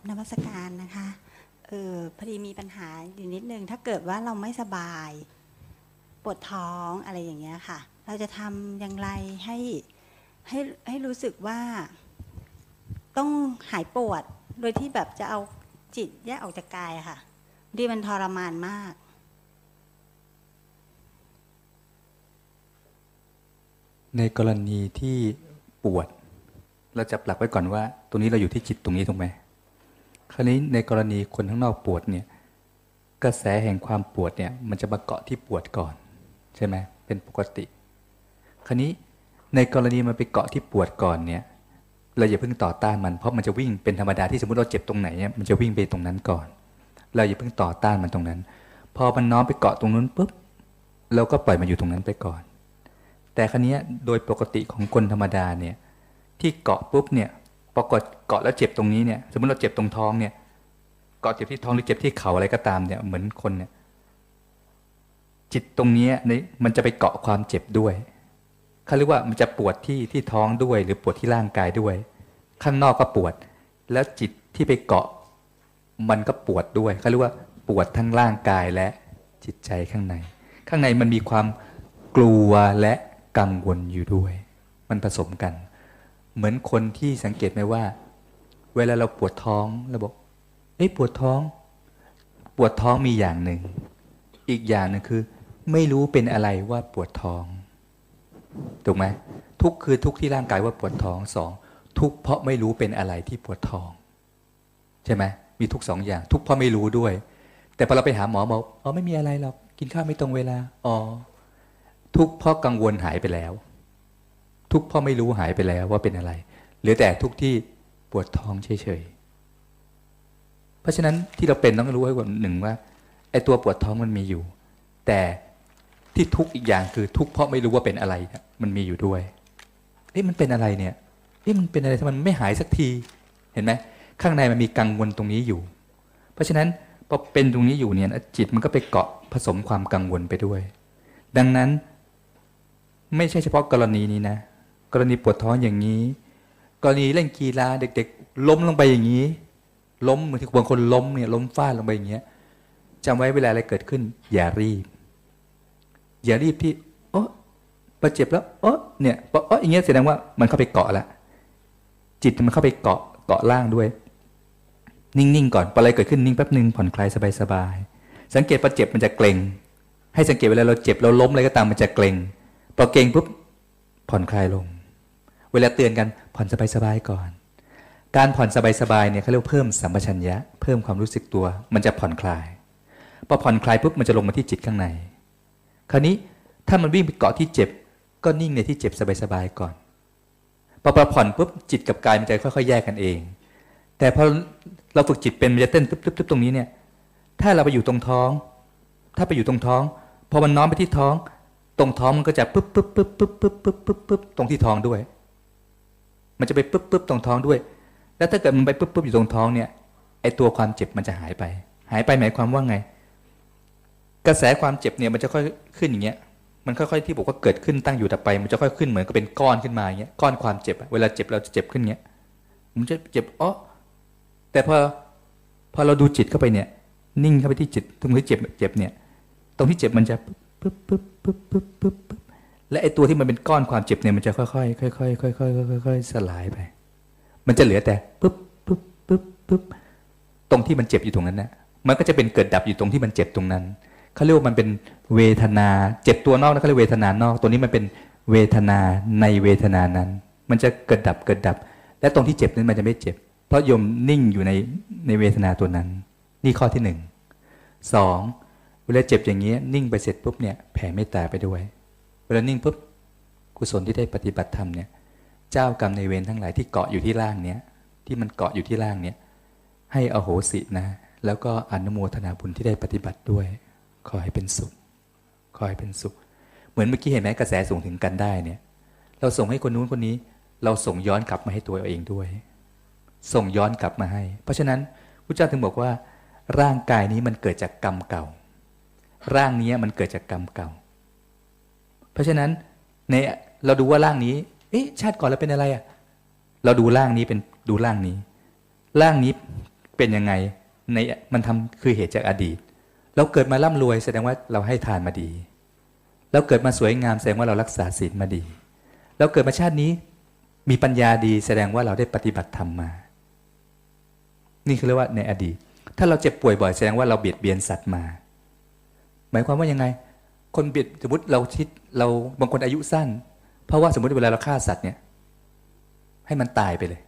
บนมัสการนะคะเออพอดีมีปัญหาอยู่นิดนึง ถ้าเกิดว่าเราไม่สบายปวดท้องอะไรอย่างเงี้ยค่ะ เราจะทำอย่างไรให้ให้ให้รู้สึกว่าต้องหายปวดโดยที่แบบจะเอาจิตแยกออกจากกายค่ะดีมันทรมานมากในกรณีที่ปวด เราจับหลักไว้ก่อนว่า ตรงนี้เราอยู่ที่จิตตรงนี้ถูกไหม คราวนี้ในกรณีคนข้างนอกปวดเนี่ยกระแสแห่งความปวดเนี่ยมันจะมาเกาะที่ปวดก่อน ใช่ไหมเป็นปกติ คราวนี้ในกรณีมันไปเกาะที่ปวดก่อนเนี่ยเราอย่าเพิ่งต่อต้านมันเพราะมันจะวิ่งเป็นธรรมดาที่สมมติเราเจ็บตรงไหนเนี่ยมันจะวิ่งไปตรงนั้นก่อน เราอย่าเพิ่งต่อต้านมันตรงนั้น พอมันน้อมไปเกาะตรงนู้นปุ๊บเราก็ปล่อยมันอยู่ตรงนั้นไปก่อน แต่ครั้นี้โดยปกติของคนธรรมดาเนี่ยที่เกาะปุ๊บเนี่ย ปรากฏเกาะแล้วเจ็บตรงนี้เนี่ยสมมติเราเจ็บตรงท้องเนี่ยเกาะเจ็บที่ท้องหรือเจ็บที่เข่าอะไรก็ตามเนี่ยเหมือนคนเนี่ยจิตตรงนี้ในมันจะไปเกาะความเจ็บด้วยเขาเรียกว่ามันจะปวดที่ที่ท้องด้วย หรือปวดที่ร่างกายด้วย ข้างนอกก็ปวด แล้วจิตที่ไปเกาะ มันก็ปวดด้วยเขาเรียกว่าปวดทั้งร่างกายและจิตใจข้างใน ข้างในมันมีความกลัวและกังวลอยู่ด้วย มันผสมกัน เหมือนคนที่สังเกตไหมว่า เวลาเราปวดท้องเราบอกเอ้ปวดท้อง ปวดท้องมีอย่างหนึ่ง อีกอย่างหนึ่งคือ ไม่รู้เป็นอะไรว่าปวดท้องถูกไหมทุกคือทุกที่ร่างกายว่าปวดท้องสองทุกเพราะไม่รู้เป็นอะไรที่ปวดท้อง ใช่ไหมมีทุกสองอย่าง ทุกเพราะไม่รู้ด้วย แต่พอเราไปหาหมอบอกอ๋อไม่มีอะไรหรอกกินข้าวไม่ตรงเวลาอ๋อทุกเพราะกังวลหายไปแล้ว ทุกพราะไม่รู้หายไปแล้วว่าเป็นอะไร เหลือแต่ทุกที่ปวดท้องเฉยๆ เพราะฉะนั้นที่เราเป็นต้องรู้ให้ก่อนหนึ่งว่าไอ้ตัวปวดท้องมันมีอยู่ แต่ที่ทุกอีกอย่างคือทุกเพราะไม่รู้ว่าเป็นอะไรมันมีอยู่ด้วยเอ๊ะมันเป็นอะไรเนี่ยเอ๊ะมันเป็นอะไรทำไมมันไม่หายสักทีเห็นไหมข้างในมันมีกังวลตรงนี้อยู่ เพราะฉะนั้นพอเป็นตรงนี้อยู่เนี่ยจิตมันก็ไปเกาะผสมความกังวลไปด้วย ดังนั้นไม่ใช่เฉพาะกรณีนี้นะ กรณีปวดท้องอย่างนี้ กรณีเล่นกีฬาเด็ก ๆ ล้มลงไปอย่างนี้ ล้มเหมือนที่บางคนล้มเนี่ยล้มฟาดลงไปอย่างเงี้ยจำไว้เวลาอะไรเกิดขึ้น อย่ารีบ อย่ารีบที่โอ้บาดเจ็บแล้วโอ้เนี่ยพออย่างเงี้ยแสดงว่ามันเข้าไปเกาะแล้วจิตมันเข้าไปเกาะเกาะล่างด้วย นิ่งๆก่อนพออะไรเกิดขึ้นนิ่งแป๊บหนึ่งผ่อนคลายสบายๆสังเกตพอเจ็บมันจะเกร็งให้สังเกตเวลาเราเจ็บเราล้มอะไรก็ตามมันจะเกร็งพอเก่งปุ๊บผ่อนคลายลง เวลาเตือนกันผ่อนสบายสบายก่อน การผ่อนสบายสบายเนี่ยเขาเรียกเพิ่มสัมปชัญญะ เพิ่มความรู้สึกตัว มันจะผ่อนคลายพอผ่อนคลายปุ๊บมันจะลงมาที่จิตข้างใน คราวนี้ถ้ามันวิ่งไปเกาะที่เจ็บ ก็นิ่งในที่เจ็บสบายๆก่อนพอประผ่อนปุ๊บจิตกับกายมันจะค่อยๆแยกกันเอง แต่พอเราฝึกจิตเป็นมันจะเต้นตึ๊บๆตรงนี้เนี่ย ถ้าเราไปอยู่ตรงท้อง ถ้าไปอยู่ตรงท้องพอมันน้อมไปที่ท้อง ตรงท้องมันก็จะปึ๊บปึ๊บปึ๊บปึ๊บปึ๊บปึ๊บปึ๊บตรงที่ท้องด้วย มันจะไปปึ๊บปึ๊บตรงท้องด้วย แล้วถ้าเกิดมันไปปึ๊บปึ๊บอยู่ตรงท้องเนี่ยไอตัวความเจ็บมันจะหายไป หายไปหมายความว่าไง กระแสความเจ็บเนี่ยมันจะค่อยขึ้นอย่างเงี้ย มันค่อยๆที่บอกว่าเกิดขึ้นตั้งอยู่แต่ไป มันจะค่อยขึ้นเหมือนกับเป็นก้อนขึ้นมาอย่างเงี้ยก้อนความเจ็บเวลาเจ็บเราจะเจ็บขึ้นเงี้ยมันจะเจ็บอ๋อแต่พอพอเราดูจิตเข้าไปเนี่ย นิ่งเข้าไปที่จิตตรงที่เจ็บเจ็บเนี่ย ตรงที่เจ็บมันจะปึ๊บปึ๊บปึ๊บปึ๊บปึ๊บปึ๊บ และไอตัวที่มันเป็นก้อนความเจ็บเนี่ยมันจะค่อยๆค่อยๆค่อยๆค่อยๆค่อยๆสลายไป มันจะเหลือแต่ปึ๊บปึ๊บปึ๊บปึ๊บตรงที่มันเจ็บอยู่ตรงนั้นนะมันก็จะเป็นเกิดดับอยู่ตรงที่มันเจ็บตรงนั้นเขาเรียกว่ามันเป็นเวทนา เจ็บตัวนอกนะเขาเรียกเวทนานอก ตัวนี้มันเป็นเวทนาในเวทนานั้น มันจะเกิดดับเกิดดับ และตรงที่เจ็บนั้นมันจะไม่เจ็บ เพราะยมนิ่งอยู่ในในเวทนาตัวนั้น นี่ข้อที่หนึ่งสองเวลาเจ็บอย่างนี้นิ่งไปเสร็จปุ๊บเนี่ยแผ่เมตตาไปด้วย วลานิ่งปุ๊บกุศลที่ได้ปฏิบัติธรรมเนี่ย เจ้ากรรมในเวรทั้งหลายที่เกาะอยู่ที่ล่างเนี้ยที่มันเกาะอยู่ที่ล่างเนี้ยให้อโหสินะ แล้วก็อนุโมทนาบุญที่ได้ปฏิบัติด้วย ขอให้เป็นสุข ขอให้เป็นสุข เหมือนเมื่อกี้เห็นไหมกระแสส่งถึงกันได้เนี่ย เราส่งให้คนนู้นคนนี้ เราส่งย้อนกลับมาให้ตัวเองด้วย ส่งย้อนกลับมาให้ เพราะฉะนั้นพระเจ้าถึงบอกว่า ร่างกายนี้มันเกิดจากกรรมเก่า ร่างนี้มันเกิดจากกรรมเก่า เพราะฉะนั้นในเราดูว่าร่างนี้ เอ๊ะชาติก่อนเราเป็นอะไรอะ เราดูร่างนี้เป็นดูร่างนี้ ร่างนี้เป็นยังไงในมันทำคือเหตุจากอดีต เราเกิดมาร่ำรวย แสดงว่าเราให้ทานมาดี เราเกิดมาสวยงามแสดงว่าเรารักษาศีลมาดี เราเกิดมาชาตินี้มีปัญญาดี แสดงว่าเราได้ปฏิบัติธรรมมา นี่คือเรียกว่าในอดีต ถ้าเราเจ็บป่วยบ่อยแสดงว่าเราเบียดเบียนสัตว์มา หมายความว่ายังไง คนเบียดสมมติเราคิดเราบางคนอายุสั้น เพราะว่าสมมติเวลาเราฆ่าสัตว์เนี่ย ให้มันตายไปเลย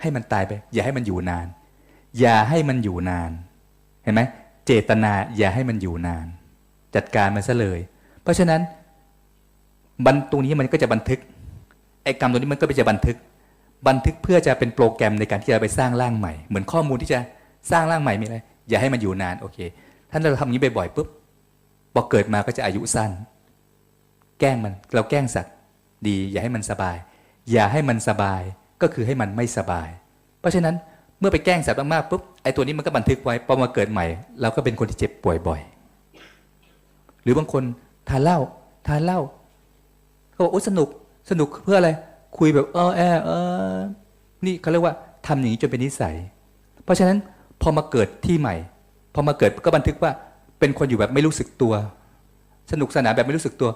ให้มันตายไป อย่าให้มันอยู่นาน อย่าให้มันอยู่นาน เห็นไหมเจตนาอย่าให้มันอยู่นาน จัดการมันซะเลย เพราะฉะนั้นบันตรงนี้มันก็จะบันทึกไอ้กรรมตัวนี้มันก็ไปจะบันทึก บันทึกเพื่อจะเป็นโปรแกรมในการที่จะไปสร้างร่างใหม่ เหมือนข้อมูลที่จะสร้างร่างใหม่มีอะไรอย่าให้มันอยู่นานโอเคถ้านเราทำอย่างนี้บ่อยๆปุ๊บ พอเกิดมาก็จะอายุสั้น แกล้งมันเราแกล้งสัตว์ดี อย่าให้มันสบาย อย่าให้มันสบายก็คือให้มันไม่สบาย เพราะฉะนั้นเมื่อไปแกล้งสัตว์มากๆปุ๊บไอ้ตัวนี้มันก็บันทึกไว้พอมาเกิดใหม่ เราก็เป็นคนที่เจ็บป่วยบ่อย หรือบางคนทานเหล้าทานเหล้าเขาบอกโอ้สนุกสนุกเพื่ออะไร คุยแบบเออแอเออนี่เขาเรียกว่าทำอย่างนี้จนเป็นนิสัย เพราะฉะนั้นพอมาเกิดที่ใหม่ พอมาเกิดก็บันทึกว่า เป็นคนอยู่แบบไม่รู้สึกตัว สนุกสนานแบบไม่รู้สึกตัว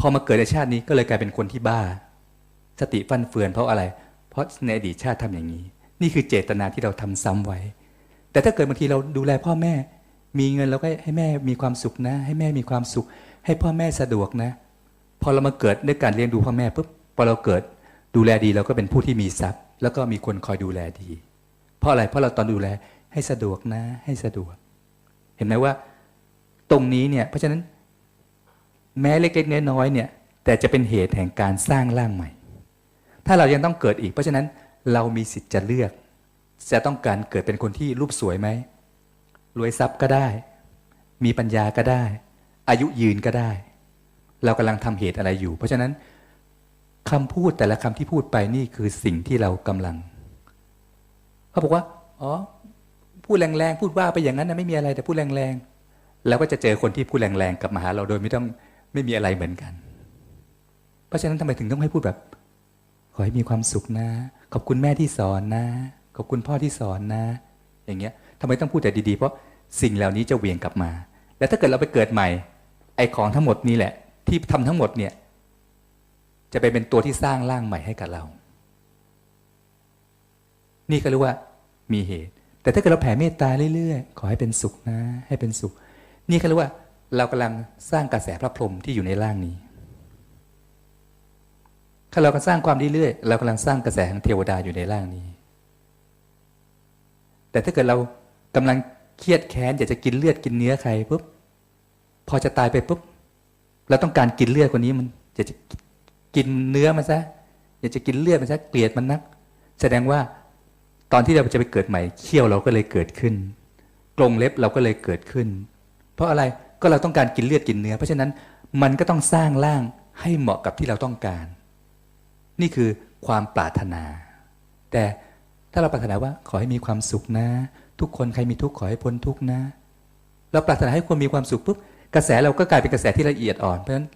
พอมาเกิดในชาตินี้ก็เลยกลายเป็นคนที่บ้า สติฟั่นเฟือนเพราะอะไร เพราะในอดีตชาติทำอย่างนี้ นี่คือเจตนาที่เราทำซ้ำไว้ แต่ถ้าเกิดบางทีเราดูแลพ่อแม่ มีเงินเราก็ให้แม่มีความสุขนะ ให้แม่มีความสุข ให้พ่อแม่สะดวกนะ พอเรามาเกิดด้วยการเลี้ยงดูพ่อแม่ปุ๊บพอเราเกิดดูแลดีเราก็เป็นผู้ที่มีทรัพย์ แล้วก็มีคนคอยดูแลดี เพราะอะไรเพราะเราตอนดูแลให้สะดวกนะ ให้สะดวก เห็นไหมว่า ตรงนี้เนี่ย เพราะฉะนั้นแม้เล็กๆน้อยๆเนี่ย แต่จะเป็นเหตุแห่งการสร้างร่างใหม่ ถ้าเรายังต้องเกิดอีก เพราะฉะนั้นเรามีสิทธิ์จะเลือก จะต้องการเกิดเป็นคนที่รูปสวยไหมรวยทรัพย์ก็ได้ มีปัญญาก็ได้ อายุยืนก็ได้ เรากำลังทำเหตุอะไรอยู่ เพราะฉะนั้นคำพูดแต่ละคำที่พูดไปนี่คือสิ่งที่เรากำลังเขาบอกว่าอ๋อพูดแรงๆ พูดว่าไปอย่างนั้นนะไม่มีอะไรแต่พูดแรงๆ แล้วก็จะเจอคนที่พูดแรงๆกับมาหาเราโดยไม่ต้องไม่มีอะไรเหมือนกัน เพราะฉะนั้นทำไมถึงต้องให้พูดแบบ ขอให้มีความสุขนะ ขอบคุณแม่ที่สอนนะ ขอบคุณพ่อที่สอนนะ อย่างเงี้ยทำไมต้องพูดแต่ดีๆ เพราะสิ่งเหล่านี้จะเวียงกลับมา แล้วถ้าเกิดเราไปเกิดใหม่ ไอ้ของทั้งหมดนี้แหละ ที่ทำทั้งหมดเนี่ย จะไปเป็นตัวที่สร้างร่างใหม่ให้กับเรา นี่ก็เรียกว่ามีเหตุ แต่ถ้าเกิดเราแผ่เมตตาเรื่อยๆ ขอให้เป็นสุขนะ ให้เป็นสุข นี่ก็เรียกว่า เรากำลังสร้างกระแสพระพรหมที่อยู่ในร่างนี้ ถ้าเราก็สร้างความเรื่อยๆเรากำลังสร้างกระแสของเทวดาอยู่ในร่างนี้ แต่ถ้าเกิดเรากำลังเครียดแค้นอยากจะกินเลือดกินเนื้อใครปุ๊บพอจะตายไปปุ๊บเราต้องการกินเลือดคนนี้มันอยากจะกินเนื้อมันซะอยากจะกินเลือดมันซะเกลียดมันนัก แสดงว่าตอนที่เราจะไปเกิดใหม่เขี้ยวเราก็เลยเกิดขึ้นกรงเล็บเราก็เลยเกิดขึ้น เพราะอะไรก็เราต้องการกินเลือดกินเนื้อ เพราะฉะนั้นมันก็ต้องสร้างร่างให้เหมาะกับที่เราต้องการ นี่คือความปรารถนา แต่ถ้าเราปรารถนาว่าขอให้มีความสุขนะ ทุกคนใครมีทุกข์ขอให้พ้นทุกข์นะ เราปรารถนาให้คนมีความสุขปุ๊บกระแสเราก็กลายเป็นกระแสที่ละเอียดอ่อน เพราะฉะนั้น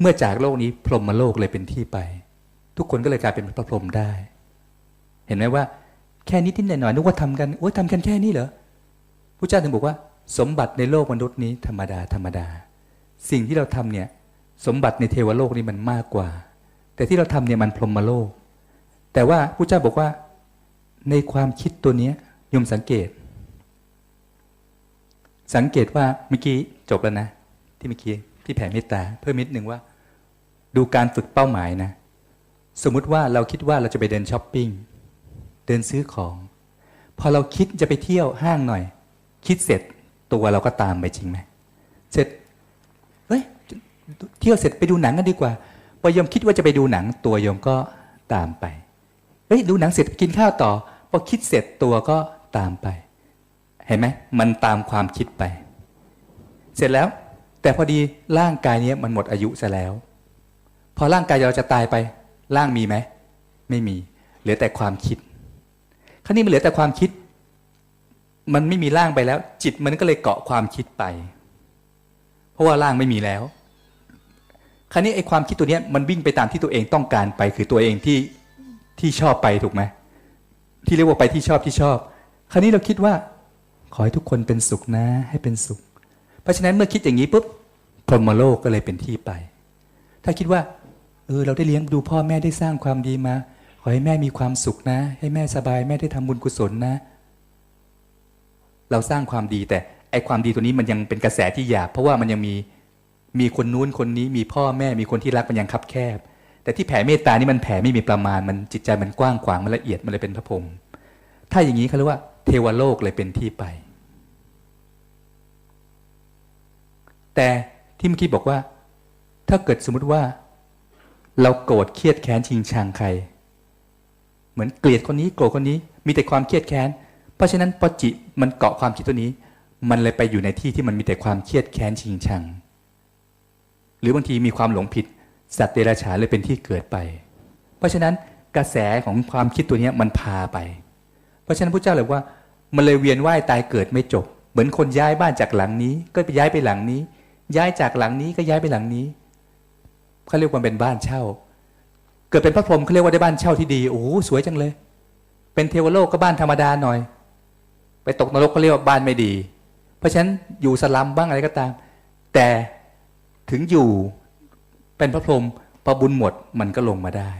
เมื่อจากโลกนี้พรหมโลกเลยเป็นที่ไป ทุกคนก็เลยกลายเป็นพระพรหมได้ เห็นไหมว่าแค่นิดนิดหน่อยหน่อยนึกว่าทำกันโอ้ยทำกันแค่นี้เหรอพระเจ้าถึงบอกว่า สมบัติในโลกมนุษย์นี้ธรรมดาธรรมดา สิ่งที่เราทำเนี่ยสมบัติในเทวโลกนี้มันมากกว่า แต่ที่เราทำเนี่ยมันพรหมโลก แต่ว่าพระเจ้าบอกว่า ในความคิดตัวนี้ยมสังเกต สังเกตว่าเมื่อกี้จบแล้วนะ ที่เมื่อกี้ที่แผ่เมตตาเพิ่มนิดหนึ่งว่า ดูการฝึกเป้าหมายนะ สมมุติว่าเราคิดว่าเราจะไปเดินช้อปปิ้งเดินซื้อของ พอเราคิดจะไปเที่ยวห้างหน่อย คิดเสร็จ ตัวเราก็ตามไปจริงไหมเสร็จเฮ้ยเที่ยวเสร็จไปดูหนังกันดีกว่าพอยมคิดว่าจะไปดูหนังตัวโยมก็ตามไปเฮ้ยดูหนังเสร็จกินข้าวต่อพอคิดเสร็จตัวก็ตามไป เห็นไหมมันตามความคิดไป เสร็จแล้ว แต่พอดีร่างกายนี้มันหมดอายุซะแล้ว พอร่างกายเราจะตายไป ร่างมีไหมไม่มี เหลือแต่ความคิดคราวนี้มันเหลือแต่ความคิด มันไม่มีร่างไปแล้ว จิตมันก็เลยเกาะความคิดไป เพราะว่าร่างไม่มีแล้ว คราวนี้ไอ้ความคิดตัวเนี้ยมันวิ่งไปตามที่ตัวเองต้องการไป คือตัวเองที่ที่ชอบไปถูกไหมที่เรียกว่าไปที่ชอบที่ชอบ คราวนี้เราคิดว่า ขอให้ทุกคนเป็นสุขนะ ให้เป็นสุข เพราะฉะนั้นเมื่อคิดอย่างนี้ปุ๊บพรหมโลกก็เลยเป็นที่ไป ถ้าคิดว่าเออเราได้เลี้ยงดูพ่อแม่ได้สร้างความดีมา ขอให้แม่มีความสุขนะ ให้แม่สบายแม่ได้ทำบุญกุศลนะ เราสร้างความดีแต่ไอความดีตัวนี้มันยังเป็นกระแสที่หยาบเพราะว่ามันยังมีมีคนนู้นคนนี้มีพ่อแม่มีคนที่รักมันยังคับแคบ แต่ที่แผ่เมตตานี่มันแผ่ไม่มีประมาณ มันจิตใจมันกว้างขวางมันละเอียดมันเลยเป็นพระพรหมถ้าอย่างนี้เขาเรียกว่าเทวโลกเลยเป็นที่ไป แต่ที่เมื่อกี้บอกว่า ถ้าเกิดสมมติว่า เราโกรธเครียดแค้นชิงชังใคร เหมือนเกลียดคนนี้โกรธคนนี้ มีแต่ความเครียดแค้น เพราะฉะนั้นพอจิตมันเกาะความคิดตัวนี้ มันเลยไปอยู่ในที่ที่มันมีแต่ความเครียดแค้นชิงชัง หรือบางทีมีความหลงผิด สัตว์เดรัจฉานเลยเป็นที่เกิดไป เพราะฉะนั้นกระแสของความคิดตัวนี้มันพาไป เพราะฉะนั้นพระเจ้าเลยว่ามันเลยเวียนว่ายตายเกิดไม่จบ เหมือนคนย้ายบ้านจากหลังนี้ ก็ไปย้ายไปหลังนี้ ย้ายจากหลังนี้ก็ย้ายไปหลังนี้เขาเรียกว่าเป็นบ้านเช่า เกิดเป็นพระพรหมเขาเรียกว่าได้บ้านเช่าที่ดีโอ้สวยจังเลย เป็นเทวโลกก็บ้านธรรมดาหน่อย ไปตกนรกเขาเรียกว่าบ้านไม่ดี เพราะฉะนั้นอยู่สลัมบ้างอะไรก็ตาม แต่ถึงอยู่เป็นพระพรหมพอบุญหมดมันก็ลงมาได้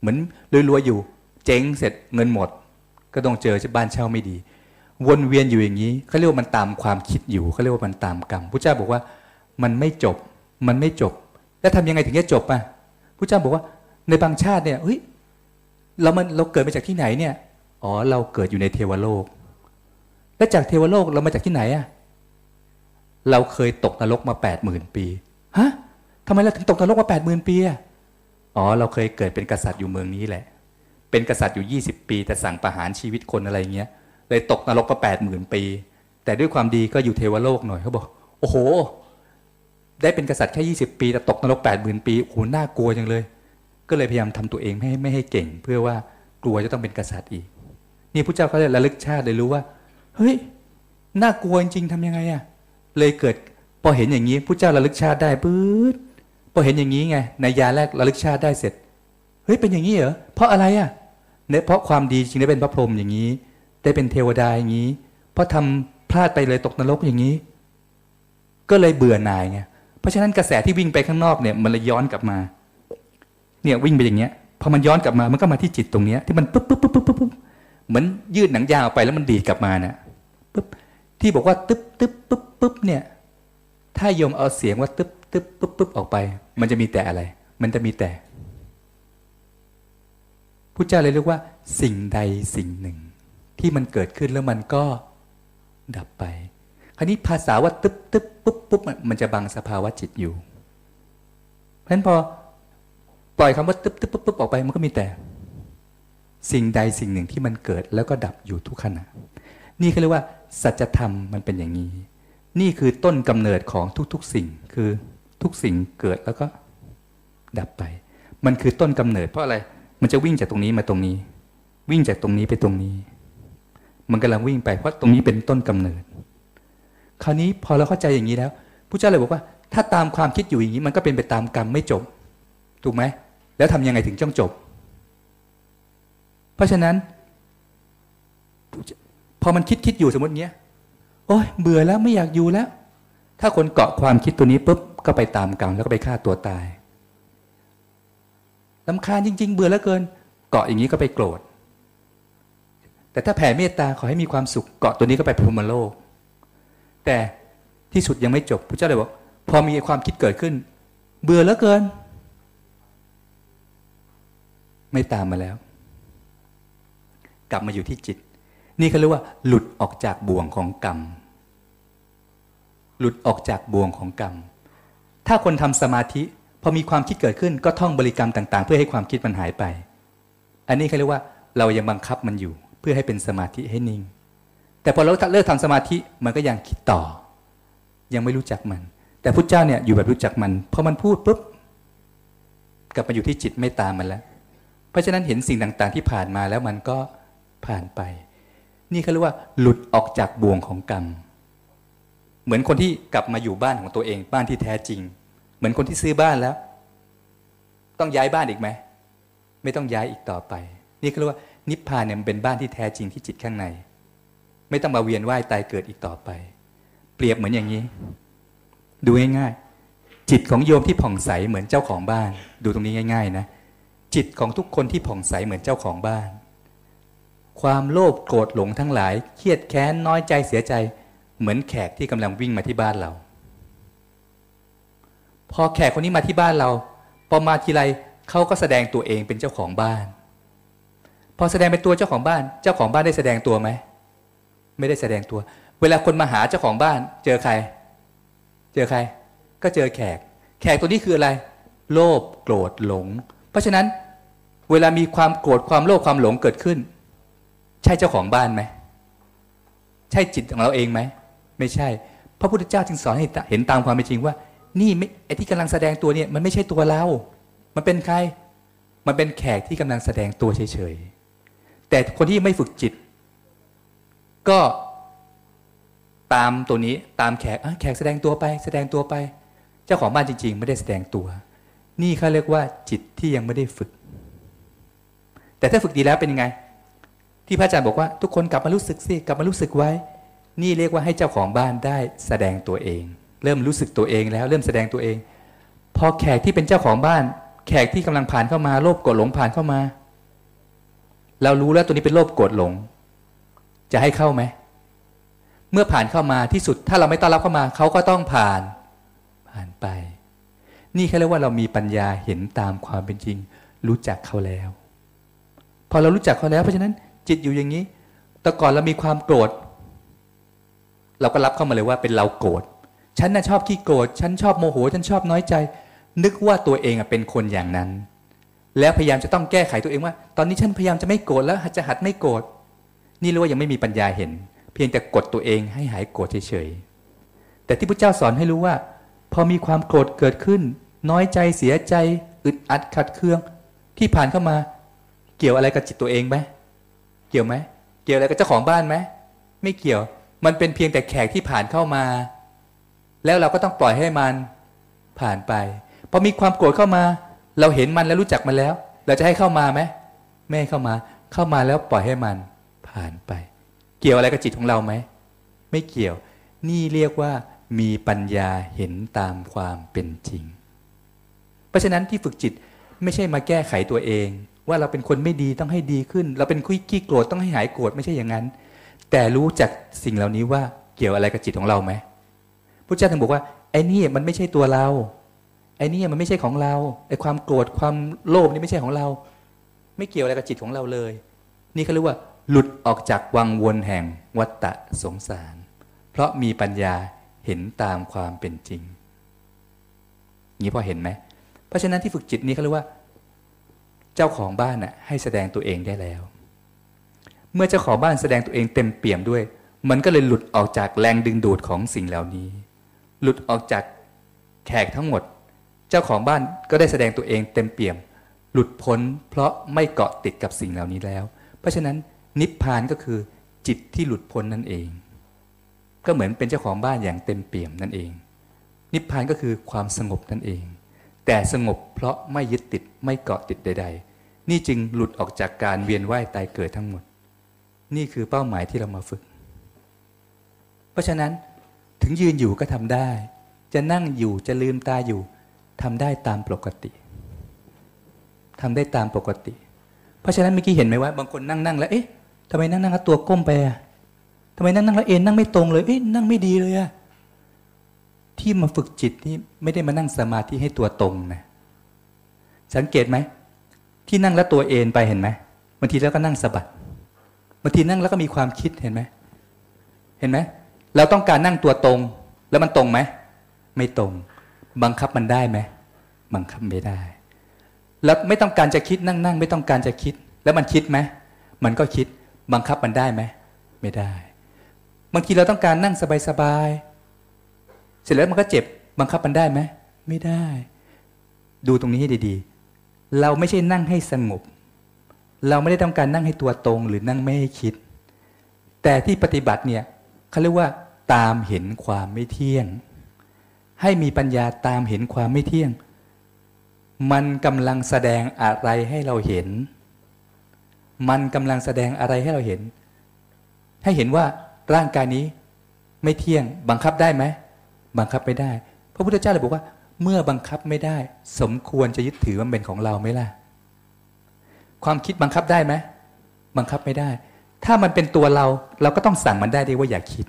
เหมือนรวยๆอยู่ เจ๊งเสร็จเงินหมด ก็ต้องเจอบ้านเช่าไม่ดี วนเวียนอยู่อย่างนี้เขาเรียกว่ามันตามความคิดอยู่เขาเรียกว่ามันตามกรรมพระเจ้าบอกว่ามันไม่จบมันไม่จบ แล้วทำยังไงถึงจะจบอะพระเจ้าบอกว่าในบางชาติเนี่ยเฮ้ยเรามันเราเกิดมาจากที่ไหนเนี่ยอ๋อเราเกิดอยู่ในเทวโลก แล้วจากเทวโลกเรามาจากที่ไหนอะเราเคยตกนรกมาแปดหมื่นปีฮะทำไมเราถึงตกนรกมาแปดหมื่นปีอะอ๋อเราเคยเกิดเป็นกษัตริย์อยู่เมืองนี้แหละ เป็นกษัตริย์อยู่ยี่สิบปี แต่สั่งประหารชีวิตคนอะไรเงี้ยเลยตกนรกมาแปดหมื่นปี แต่ด้วยความดีก็อยู่เทวโลกหน่อยเขาบอก โอ้โห ได้เป็นกษัตริย์แค่ยี่สิบปี แต่ตกนรกแปดหมื่นปีโอ้โหน่ากลัวจังเลย ก็เลยพยายามทำตัวเองไม่ให้ไม่ให้เก่ง เพื่อว่ากลัวจะต้องเป็นกษัตริย์อีก นี่พระเจ้าเขาเลยระลึกชาติเลยรู้ว่า เฮ้ยน่ากลัวจริงๆทำยังไงอะเลยเกิดพอเห็นอย่างนี้พระเจ้าระลึกชาติได้ปื๊ดพอเห็นอย่างนี้ไงในยาแรกระลึกชาติได้เสร็จเฮ้ยเป็นอย่างนี้เหรอเพราะอะไรอะเนี่ยเพราะความดีจริงได้เป็นพระพรหมอย่างนี้ ได้เป็นเทวดาอย่างนี้ เพราะทำพลาดไปเลยตกนรกอย่างนี้ ก็เลยเบื่อหน่ายไงเพราะฉะนั้นกระแสที่วิ่งไปข้างนอกเนี่ยมันเลยย้อนกลับมา เนี่ยวิ่งไปอย่างเงี้ยพอมันย้อนกลับมามันก็มาที่จิตตรงเนี้ยที่มันปุ๊บปุ๊บปุ๊บปุ๊บปุ๊บเหมือนยืดหนังยางออกไปแล้วมันดีดกลับมาเนี่ย ปุ๊บที่บอกว่าตึ๊บตึ๊บปุ๊บปุ๊บเนี่ย ถ้าโยมเอาเสียงว่าตึ๊บตึ๊บปุ๊บปุ๊บออกไป มันจะมีแต่อะไร มันจะมีแต่พุทธเจ้าเลยเรียกว่า สิ่งใดสิ่งหนึ่ง ที่มันเกิดขึ้นแล้วมันก็ดับไป คราวนี้ภาษาว่าตึ๊บตึ๊บปุ๊บปุ๊บมันจะบังสภาวะจิตอยู่ เพราะฉะนั้นพอปล่อยคำว่าตึ๊บตึ๊บปุ๊บปุ๊บออกไปมันก็มีแต่ สิ่งใดสิ่งหนึ่งที่มันเกิดแล้วก็ดับอยู่ทุกขณะ นี่เขาเรียกว่า สัจธรรมมันเป็นอย่างนี้ นี่คือต้นกำเนิดของทุกๆสิ่ง คือทุกสิ่งเกิดแล้วก็ดับไป มันคือต้นกำเนิดเพราะอะไร มันจะวิ่งจากตรงนี้มาตรงนี้ วิ่งจากตรงนี้ไปตรงนี้ มันกำลังวิ่งไปเพราะตรงนี้เป็นต้นกำเนิด คราวนี้พอเราเข้าใจอย่างนี้แล้วผู้เจ้าเลยบอกว่า ถ้าตามความคิดอยู่อย่างนี้ มันก็เป็นไปตามกรรมไม่จบ ถูกไหม แล้วทำยังไงถึงจ้องจบ เพราะฉะนั้น พอมันคิดคิดอยู่สมมติเงี้ยโอ้ยเบื่อแล้วไม่อยากอยู่แล้ว ถ้าคนเกาะความคิดตัวนี้ปุ๊บก็ไปตามกรรมแล้วก็ไปฆ่าตัวตายลำคาญจริง ๆ เบื่อแล้วเกิน เกาะอย่างนี้ก็ไปโกรธ แต่ถ้าแผ่เมตตาขอให้มีความสุข เกาะตัวนี้ก็ไปพรหมโลก แต่ที่สุดยังไม่จบพระเจ้าเลยบอกพอมีความคิดเกิดขึ้น เบื่อแล้วเกิน ไม่ตามมาแล้ว กลับมาอยู่ที่จิต นี่เขาเรียกว่า หลุดออกจากบ่วงของกรรม หลุดออกจากบ่วงของกรรม ถ้าคนทำสมาธิพอมีความคิดเกิดขึ้นก็ท่องบริกรรมต่าง ๆ เพื่อให้ความคิดมันหายไป อันนี้เขาเรียกว่าเรายังบังคับมันอยู่ เพื่อให้เป็นสมาธิให้นิ่ง แต่พอเราเลิกทำสมาธิมันก็ยังคิดต่อ ยังไม่รู้จักมัน แต่พุทธเจ้าเนี่ยอยู่แบบรู้จักมันพอมันพูดปุ๊บกลับมาอยู่ที่จิตไม่ตามมันแล้ว เพราะฉะนั้นเห็นสิ่งต่างๆที่ผ่านมาแล้วมันก็ผ่านไป นี่เขาเรียกว่าหลุดออกจากบ่วงของกรรม เหมือนคนที่กลับมาอยู่บ้านของตัวเอง บ้านที่แท้จริง เหมือนคนที่ซื้อบ้านแล้ว ต้องย้ายบ้านอีกไหม ไม่ต้องย้ายอีกต่อไป นี่เขาเรียกว่านิพพานเนี่ยมันเป็นบ้านที่แท้จริงที่จิตข้างใน ไม่ต้องมาเวียนว่ายตายเกิดอีกต่อไป เปรียบเหมือนอย่างนี้ ดูง่ายๆจิตของโยมที่ผ่องใสเหมือนเจ้าของบ้าน ดูตรงนี้ง่าย ๆ นะจิตของทุกคนที่ผ่องใสเหมือนเจ้าของบ้าน ความโลภโกรธหลงทั้งหลาย เครียดแค้นน้อยใจเสียใจ เหมือนแขกที่กำลังวิ่งมาที่บ้านเรา พอแขกคนนี้มาที่บ้านเราพอมาทีไรเขาก็แสดงตัวเองเป็นเจ้าของบ้าน พอแสดงเป็นตัวเจ้าของบ้าน เจ้าของบ้านได้แสดงตัวไหมไม่ได้แสดงตัว เวลาคนมาหาเจ้าของบ้าน เจอใคร เจอใคร ก็เจอแขก แขกตัวนี้คืออะไร โลภโกรธหลง เพราะฉะนั้น เวลามีความโกรธความโลภความหลงเกิดขึ้น ใช่เจ้าของบ้านไหมใช่จิตของเราเองไหมไม่ใช่ พระพุทธเจ้าจึงสอนให้เห็นตามความเป็นจริงว่า นี่ไอ้ที่กำลังแสดงตัวเนี่ยมันไม่ใช่ตัวเรา มันเป็นใคร มันเป็นแขกที่กำลังแสดงตัวเฉยๆแต่คนที่ไม่ฝึกจิต ก็ตามตัวนี้ตามแขกแขกแสดงตัวไป แสดงตัวไป เจ้าของบ้านจริง ๆ ไม่ได้แสดงตัว นี่เขาเรียกว่าจิตที่ยังไม่ได้ฝึก แต่ถ้าฝึกดีแล้วเป็นยังไง ที่พระอาจารย์บอกว่าทุกคนกลับมารู้สึกสิกลับมารู้สึกไว้ นี่เรียกว่าให้เจ้าของบ้านได้แสดงตัวเอง เริ่มรู้สึกตัวเองแล้วเริ่มแสดงตัวเอง พอแขกที่เป็นเจ้าของบ้าน แขกที่กำลังผ่านเข้ามาโลภโกรธหลงผ่านเข้ามา เรารู้แล้วตัวนี้เป็นโลภโกรธหลง จะให้เข้าไหมเมื่อผ่านเข้ามาที่สุดถ้าเราไม่ต้อนรับเข้ามาเขาก็ต้องผ่านผ่านไป นี่แค่เรียกว่าเรามีปัญญาเห็นตามความเป็นจริง รู้จักเขาแล้ว พอเรารู้จักเขาแล้วเพราะฉะนั้น จิตอยู่อย่างนี้ แต่ก่อนเรามีความโกรธ เราก็รับเข้ามาเลยว่าเป็นเราโกรธ ฉันน่ะชอบขี้โกรธ ฉันชอบโมโห ฉันชอบน้อยใจ นึกว่าตัวเองเป็นคนอย่างนั้น แล้วพยายามจะต้องแก้ไขตัวเองว่า ตอนนี้ฉันพยายามจะไม่โกรธแล้วจะหัดไม่โกรธ นี่เรียกว่ายังไม่มีปัญญาเห็น เพียงแต่กดตัวเองให้หายโกรธเฉยๆ แต่ที่พระเจ้าสอนให้รู้ว่า พอมีความโกรธเกิดขึ้น น้อยใจ เสียใจ อึดอัดขัดเคือง ที่ผ่านเข้ามาเกี่ยวอะไรกับจิตตัวเองไหม กี่ยวไหมเกี่ยวอะไรกับเจ้าของบ้านไหมไม่เกี่ยว มันเป็นเพียงแต่แขกที่ผ่านเข้ามา แล้วเราก็ต้องปล่อยให้มันผ่านไปพอมีความโกรธเข้ามา เราเห็นมันแล้วรู้จักมันแล้ว เราจะให้เข้ามาไหมไม่เข้ามา เข้ามาแล้วปล่อยให้มันผ่านไป เกี่ยวอะไรกับจิตของเราไหมไม่เกี่ยว นี่เรียกว่ามีปัญญาเห็นตามความเป็นจริง เพราะฉะนั้นที่ฝึกจิตไม่ใช่มาแก้ไขตัวเอง ว่าเราเป็นคนไม่ดีต้องให้ดีขึ้น เราเป็นคุยขี้โกรธต้องให้หายโกรธไม่ใช่อย่างนั้น แต่รู้จักสิ่งเหล่านี้ว่าเกี่ยวอะไรกับจิตของเราไหมพระเจ้าถึงบอกว่าไอ้นี่มันไม่ใช่ตัวเราไอ้นี่มันไม่ใช่ของเราไอ้ความโกรธความโลภนี่ไม่ใช่ของเรา ไม่เกี่ยวอะไรกับจิตของเราเลย นี่เขาเรียกว่า หลุดออกจากวังวนแห่งวัฏฏะสงสาร เพราะมีปัญญาเห็นตามความเป็นจริงนี้พอเห็นไหมเพราะฉะนั้นที่ฝึกจิตนี้เขาเรียกว่า เจ้าของบ้านน่ะให้แสดงตัวเองได้แล้ว เมื่อเจ้าของบ้านแสดงตัวเองเต็มเปี่ยมด้วย มันก็เลยหลุดออกจากแรงดึงดูดของสิ่งเหล่านี้ หลุดออกจากแขกทั้งหมด เจ้าของบ้านก็ได้แสดงตัวเองเต็มเปี่ยม หลุดพ้นเพราะไม่เกาะติดกับสิ่งเหล่านี้แล้ว เพราะฉะนั้นนิพพานก็คือจิตที่หลุดพ้นนั่นเอง ก็เหมือนเป็นเจ้าของบ้านอย่างเต็มเปี่ยมนั่นเอง นิพพานก็คือความสงบนั่นเอง แต่สงบเพราะไม่ยึดติดไม่เกาะติดใด ๆ นี่จึงหลุดออกจากการเวียนว่ายตายเกิดทั้งหมด นี่คือเป้าหมายที่เรามาฝึก เพราะฉะนั้นถึงยืนอยู่ก็ทำได้ จะนั่งอยู่จะลืมตาอยู่ทำได้ตามปกติทำได้ตามปกติ เพราะฉะนั้นเมื่อกี้เห็นไหมว่าบางคนนั่งนั่งแล้วเอ๊ะทำไมนั่งนั่งแล้วตัวก้มไปอะทำไมนั่งนั่งแล้วเอ็นนั่งไม่ตรงเลยเอ๊ะนั่งไม่ดีเลยอะ ที่มาฝึกจิตนี่ไม่ได้มานั่งสมาธิให้ตัวตรงนะสังเกตไหม ที่นั่งแล้วตัวเอ็นไปเห็นไหมบางทีแล้วก็นั่งสะบัดบางทีนั่งแล้วก็มีความคิดเห็นไหมเห็นไหมเราต้องการนั่งตัวตรง แล้วมันตรงไหมไม่ตรง บังคับมันได้ไหมบังคับไม่ได้ แล้วไม่ต้องการจะคิดนั่งนั่งไม่ต้องการจะคิด แล้วมันคิดไหมมันก็คิดบังคับมันได้ไหมไม่ได้ บางทีเราต้องการนั่งสบายๆ เสร็จแล้วมันก็เจ็บบังคับมันได้ไหมไม่ได้ ดูตรงนี้ให้ดีๆ เราไม่ใช่นั่งให้สงบ เราไม่ได้ต้องการนั่งให้ตัวตรงหรือนั่งไม่ให้คิด แต่ที่ปฏิบัติเนี่ยเขาเรียกว่าตามเห็นความไม่เที่ยง ให้มีปัญญาตามเห็นความไม่เที่ยง มันกำลังแสดงอะไรให้เราเห็น มันกำลังแสดงอะไรให้เราเห็น ให้เห็นว่าร่างกายนี้ไม่เที่ยงบังคับได้ไหม บังคับไม่ได้ พระพุทธเจ้าเลยบอกว่า เมื่อบังคับไม่ได้ สมควรจะยึดถือว่าเป็นของเราไหมล่ะ ความคิดบังคับได้ไหมบังคับไม่ได้ ถ้ามันเป็นตัวเรา เราก็ต้องสั่งมันได้ดีว่าอย่าคิด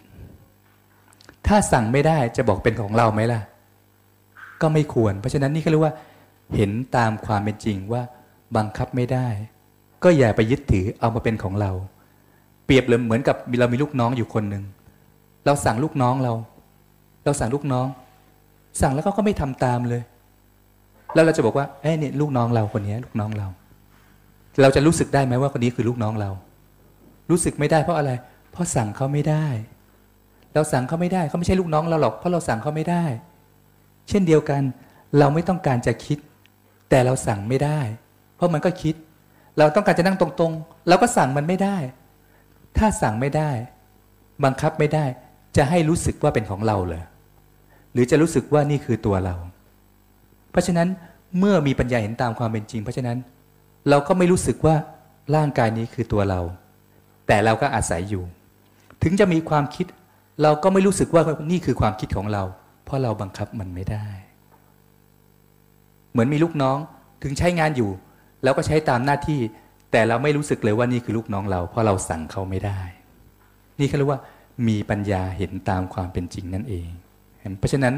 ถ้าสั่งไม่ได้จะบอกเป็นของเราไหมล่ะ ก็ไม่ควร เพราะฉะนั้นนี่ก็เรียกว่า เห็นตามความเป็นจริงว่า บังคับไม่ได้ ก็อย่าไปยึดถือเอามาเป็นของเรา เปรียบเลยเหมือนกับเรามีลูกน้องอยู่คนหนึ่งเราสั่งลูกน้องเรา เราสั่งลูกน้อง สั่งแล้วเขาก็ไม่ทำตามเลย แล้วเราจะบอกว่าเอ้เนี่ยลูกน้องเราคนนี้ลูกน้องเรา เราจะรู้สึกได้ไหมว่าคนนี้คือลูกน้องเรา รู้สึกไม่ได้เพราะอะไร เพราะสั่งเขาไม่ได้ เราสั่งเขาไม่ได้เขาไม่ใช่ลูกน้องเราหรอกเพราะเราสั่งเขาไม่ได้ เช่นเดียวกัน เราไม่ต้องการจะคิด แต่เราสั่งไม่ได้ เพราะมันก็คิด เราต้องการจะนั่งตรงๆเราก็สั่งมันไม่ได้ ถ้าสั่งไม่ได้ บังคับไม่ได้จะให้รู้สึกว่าเป็นของเราเลย หรือจะรู้สึกว่านี่คือตัวเรา เพราะฉะนั้นเมื่อมีปัญญาเห็นตามความเป็นจริง เพราะฉะนั้น เราก็ไม่รู้สึกว่าร่างกายนี้คือตัวเรา แต่เราก็อาศัยอยู่ ถึงจะมีความคิด เราก็ไม่รู้สึกว่านี่คือความคิดของเรา เพราะเราบังคับมันไม่ได้ เหมือนมีลูกน้องถึงใช้งานอยู่ แล้วก็ใช้ตามหน้าที่ แต่เราไม่รู้สึกเลยว่านี่คือลูกน้องเรา เพราะเราสั่งเขาไม่ได้ นี่เขาเรียกว่า มีปัญญาเห็นตามความเป็นจริงนั่นเอง เพราะฉะนั้น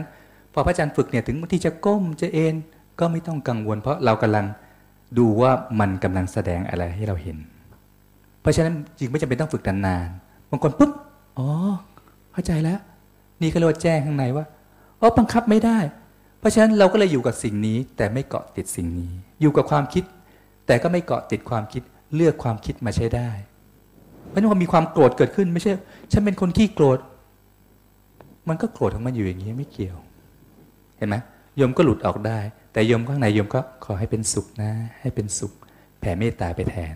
พอพระอาจารย์ฝึกเนี่ยถึงที่จะก้มจะเอนก็ไม่ต้องกังวล เพราะเรากำลังดูว่ามันกำลังแสดงอะไรให้เราเห็น เพราะฉะนั้นจริงไม่จำเป็นต้องฝึกนานๆบางคนปุ๊บอ๋อเข้าใจแล้ว นี่เขาเรียกว่าแจ้งข้างในว่าอ๋อบังคับไม่ได้ เพราะฉะนั้นเราก็เลยอยู่กับสิ่งนี้ แต่ไม่เกาะติดสิ่งนี้ อยู่กับความคิด แต่ก็ไม่เกาะติดความคิดเลือกความคิดมาใช้ได้เพราะนั้นพอมีความโกรธเกิดขึ้นไม่ใช่ ฉันเป็นคนขี้โกรธ มันก็โกรธของมันอยู่อย่างนี้ไม่เกี่ยว เห็นไหมโยมก็หลุดออกได้ แต่โยมข้างในโยมก็ขอให้เป็นสุขนะ ให้เป็นสุข แผ่เมตตาไปแทน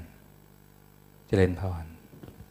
เจริญพร